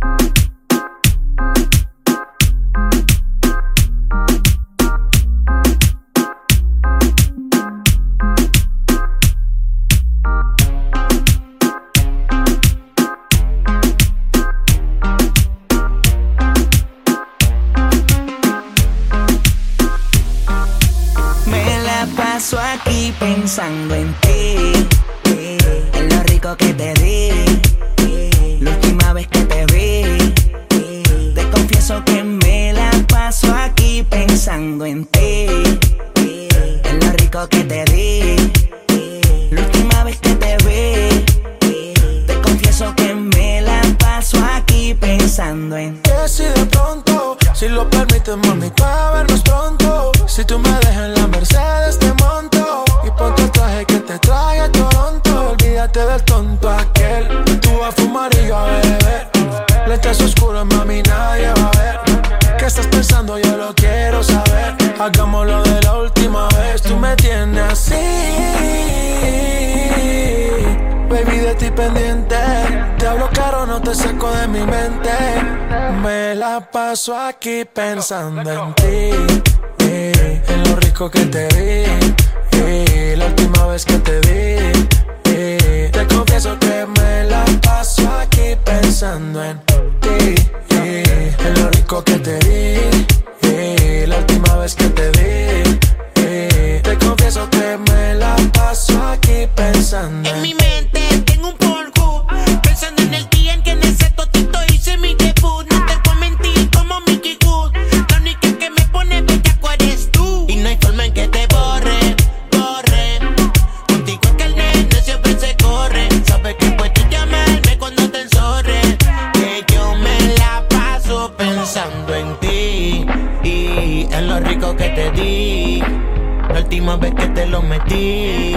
pensando Oscuros, mami, nadie va a ver. ¿Qué estás pensando? Yo lo quiero saber. Hagámoslo de la última vez. Tú me tienes así. Baby, de ti pendiente. Te hablo caro, no te saco de mi mente. Me la paso aquí pensando en ti. Eh, en lo rico que te vi la última vez que te vi. Te confieso que me la paso aquí pensando en ti. En lo rico que te pensando en ti y en lo rico que te di. La última vez que te lo metí.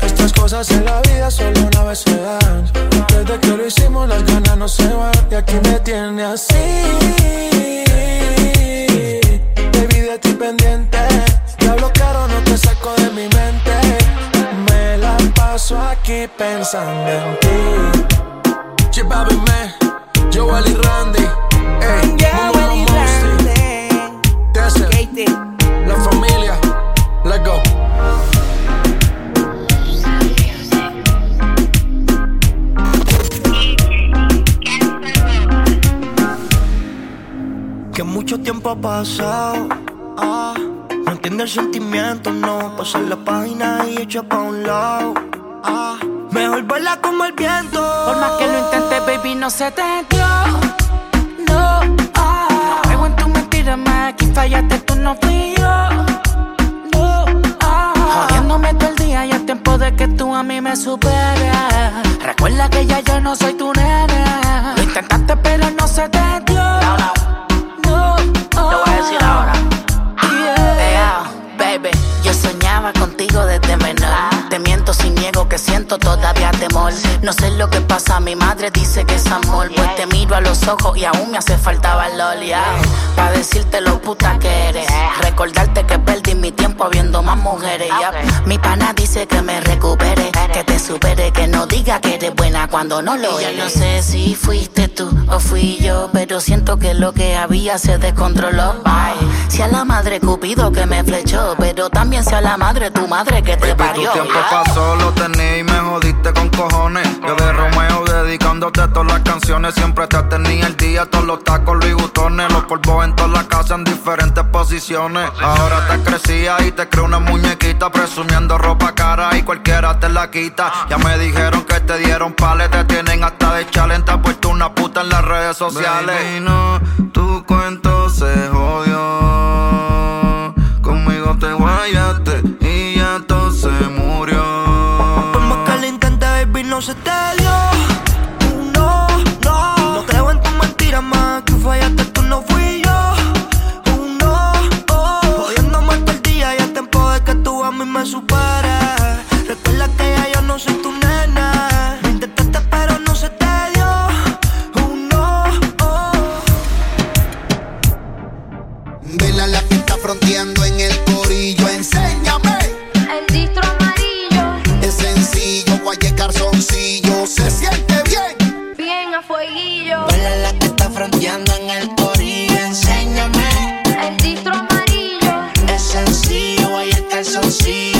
Estas cosas en la vida solo una vez se dan. Desde que lo hicimos las ganas no se van y aquí me tiene así. Baby de ti pendiente, te hablo caro no te saco de mi mente. Me la paso aquí pensando en ti. Chipabi me, Joel y Randy, Ah, no entiende el sentimiento, no. Pasar la página y echa pa' un lado. Ah, mejor vuela como el viento. Por más que lo intentes, baby, no se te dio. No, ah. No en tu mentira, más aquí fallaste, tú no fui yo. No, ah. Jodiéndome todo el día y es tiempo de que tú a mí me superes. Recuerda que ya yo no soy tu nena. Lo intentaste, pero no se te dio. Te miento sin niego que siento todavía temor. No sé lo que pasa, mi madre dice que es amor. Pues te miro a los ojos y aún me hace falta valor, ya. Pa' decirte lo puta que eres. Recordarte que perdí mi tiempo viendo más mujeres, ya. Mi pana dice que me recupere, que te supere, que no diga que eres buena cuando no lo eres. Yo no sé si fuiste tú o fui yo, pero siento que lo que había se descontroló. Ay, si a la madre Cupido que me flechó, pero también sea la madre tu madre que te Baby, parió. tu tiempo siempre te tenía el día. Todos los tacos, Louis butones, los polvos en toda la casa en diferentes posiciones. Ahora te crecía y te creo una muñequita presumiendo ropa cara y cualquiera te la quita. Ya me dijeron que te dieron pales, te tienen hasta de challenge. Te has puesto una puta en las redes sociales. Baby, no, tu cuento se jodió. Conmigo te guayaste y ya todo se murió. Por más que lo intente, baby, no se te dio. Mentira más que fallaste tú no fui yo. Oh oh. Jodiendo más el día y a tiempo de que tú a mí me supieras. see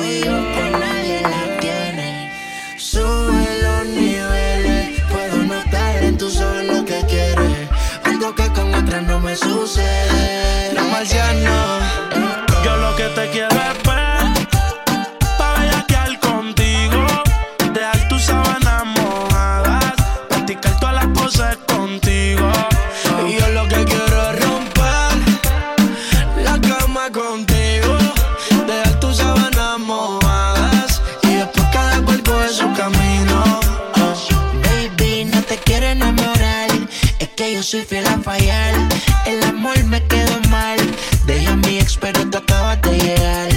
Con nadie la tiene. Sube los niveles. Puedo notar en tu sol lo que quieres. Punto que con otras no me sucede. soy fiel a fallar. El amor me quedó mal. deja a mi ex, pero tú acabas de llegar.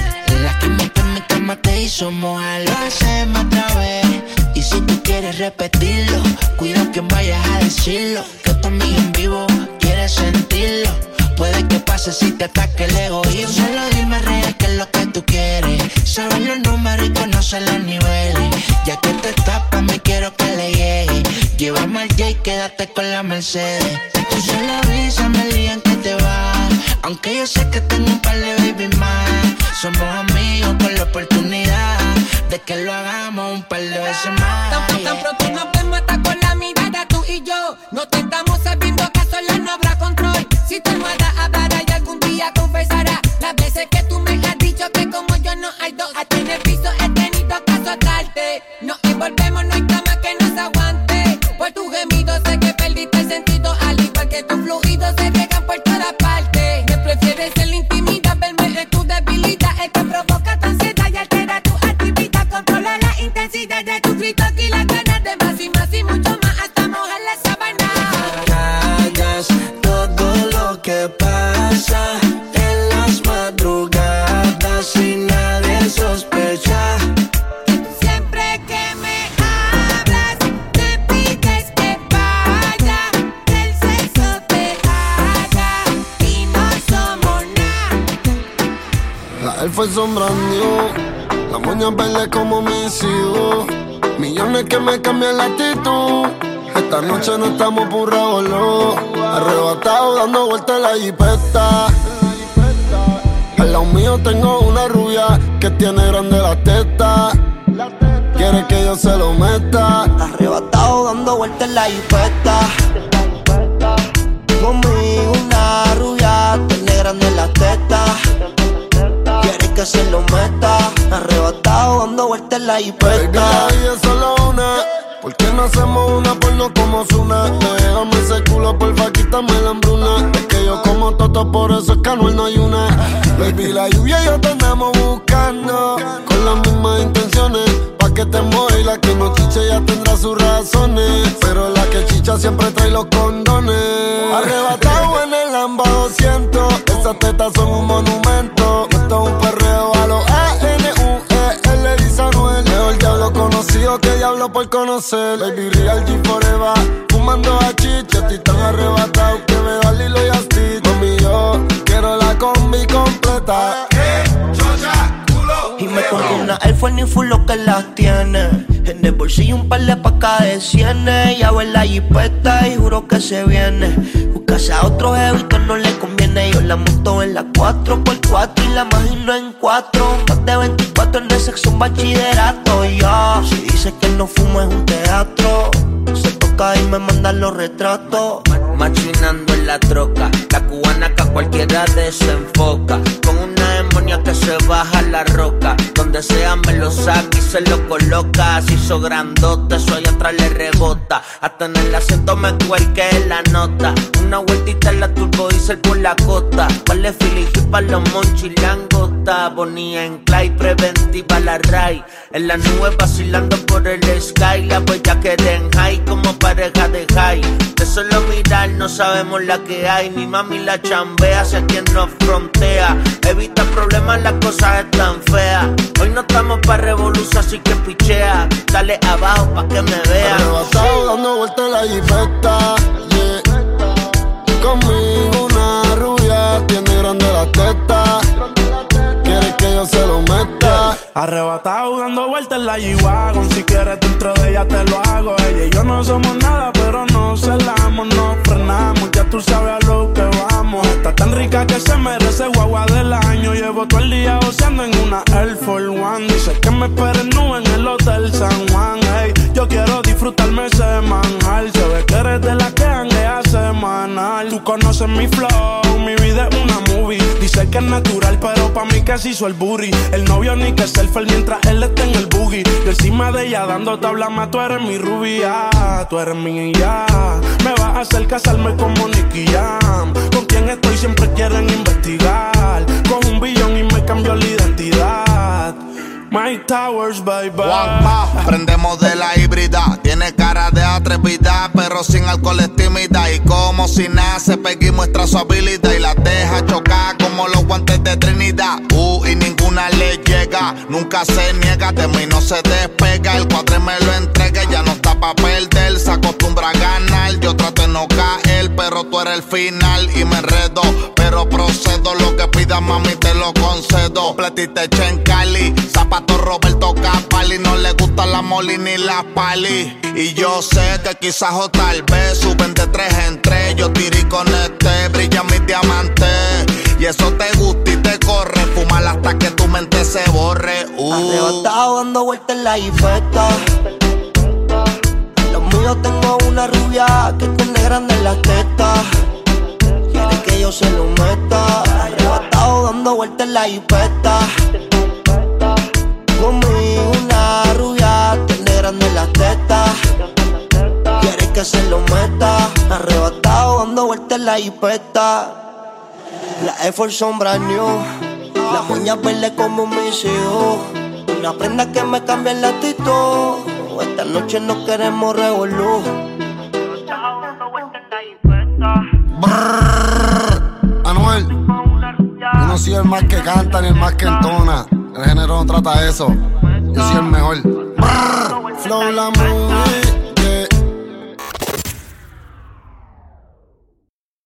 La química en mi cama te hizo mojar. Lo hacemos otra vez. Y si tú quieres repetirlo, cuida que vayas a decirlo. Que también en vivo quieres sentirlo. Puede que pase si te ataque el egoísmo. Solo dime real que es lo que tú quieres. Sabes los números y conoces los niveles. Ya que te tapan Llévame al J, quédate con la Mercedes. Tú solo avísame el día en que te vas. Aunque yo sé que tengo un par de baby más. Somos amigos con la oportunidad de que lo hagamos un par de veces más. Tan, tan pronto nos vemos hasta con la mirada tú y yo. No te estamos sabiendo que sola no habrá control. Si tu almohada hablará y algún día confesará las veces que tú me has dicho que como yo no hay dos. A tener La elfa es sombra new, la moña verde como mis hijos. Millones que me cambian la actitud. Esta noche no estamos por revolú. Arrebatado dando vueltas en la jipeta. Al lado mío tengo una rubia que tiene grande la teta. Quiere que yo se lo meta. Arrebatado dando vueltas en la jipeta. Conmigo una rubia, tiene grande la teta. Se lo meta. Arrebatado dando vueltas en la Baby, la una. ¿Por qué no hacemos una porno como Zuna? Déjame ese culo, porfa, quítame la hambruna. Es que yo como toto, por eso es que no hay una. Baby, la lluvia y yo te andamos buscando. Con las mismas intenciones. Pa' que te y la que no chiche ya tendrá sus razones. Pero la que chicha siempre trae los condones. Arrebatado en el Lamba 200. Esas tetas son un monumento. Por conocer. Baby Real G Forever. Fumando a chicha, estoy tan arrebatado que me da Lilo y Stitch. Mami, yo quiero la combi completa. Y me compro una Air Force ni full lo que las tiene. Bolsillo un par de pacas de cienes. Ya en la jipeta y juro que se viene. Buscarse a otro jevito no le conviene. Yo la monto en la 4x4 y la imagino en 4. Más de 24 en el sexo un bachillerato. Ya, si dice que no fumo es un teatro. Se toca y me mandan los retratos. Machinando en la troca, la cubana que a cualquiera desenfoca. Con una demonia que se baja la roca. Donde sea me lo saca y se lo coloca. Se hizo grandote, eso allá atrás le rebota. Hasta en el asiento me cuelque la nota. Una vueltita en la turbo diesel por la costa. Vale Philly para los monchis langota. Bonía en Clay, preventiva la ray. En la nube vacilando por el sky. La huella que den high como pareja de high. De solo mirar no sabemos la que hay. Mi mami la chambea hacia quien nos frontea. Evita problemas, las cosas están feas. Hoy no estamos pa' revolución, así que pichea. Dale abajo pa' que me vea. Arrebatado dando vueltas en la jipeta. Yeah. Arrebatado dando vueltas en la G-Wagon. Si quieres dentro de ella te lo hago. Ella y yo no somos nada pero no celamos No frenamos, ya tú sabes a lo que vamos. Está tan rica que se merece guagua del año. Llevo todo el día oceando en una Air Force One. Dice que me esperen nu en el Hotel San Juan. Ey, Yo quiero disfrutarme ese manjar. Se ve que eres de la que hanguea semanal. Tú conoces mi flow, mi vida es una movie Que es natural pero pa' mí se hizo el booty El novio ni que selfie mientras él está en el boogie. Yo encima de ella dando tabla más Tú eres mi rubia, tú eres mi ya Me vas a hacer casarme como Nicky Jam. Con quien estoy siempre quieren investigar. Con un billón y me cambió la identidad. My Towers, bye bye. Juanpa, prendemos de la híbrida. Tiene cara de atrevida, pero sin alcohol es tímida. Y como si nace, Peggy muestra su habilidad y la deja chocar como los guantes de Trinidad. Uh, y ninguna le llega, nunca se niega. De mí no se despega, el cuadre me lo entrega. Ya no está pa' perder, se acostumbra a ganar. Yo trato de no caer, pero tú eres el final y me enredo. Pero procedo, lo que pidas, mami, te lo concedo. Platiste en Cali, zapato Roberto Capali. No le gusta la moli ni la pali. Y yo sé que quizás o tal vez suben de tres en tres. Yo tiré eso te gusta y te corre. Fumar hasta que tu mente se borre. Uh. Arrebatado dando vueltas en la infesta. Los míos tengo una rubia que tiene grande en las tetas. Quiere que yo se lo meta. Arrebatado dando vueltas en la infesta. Conmigo una rubia tiene grande en las tetas. Quiere que se lo meta. Arrebatado dando vueltas en la infesta. La Air Force son brand new. Las uñas verdes como mis hijos. Una prenda que me cambia el actitud. Esta noche no queremos revolú. Anuel, yo no soy el más que canta ni el más que entona. El género no trata eso. Yo soy el mejor. Brrr, Flow la movie.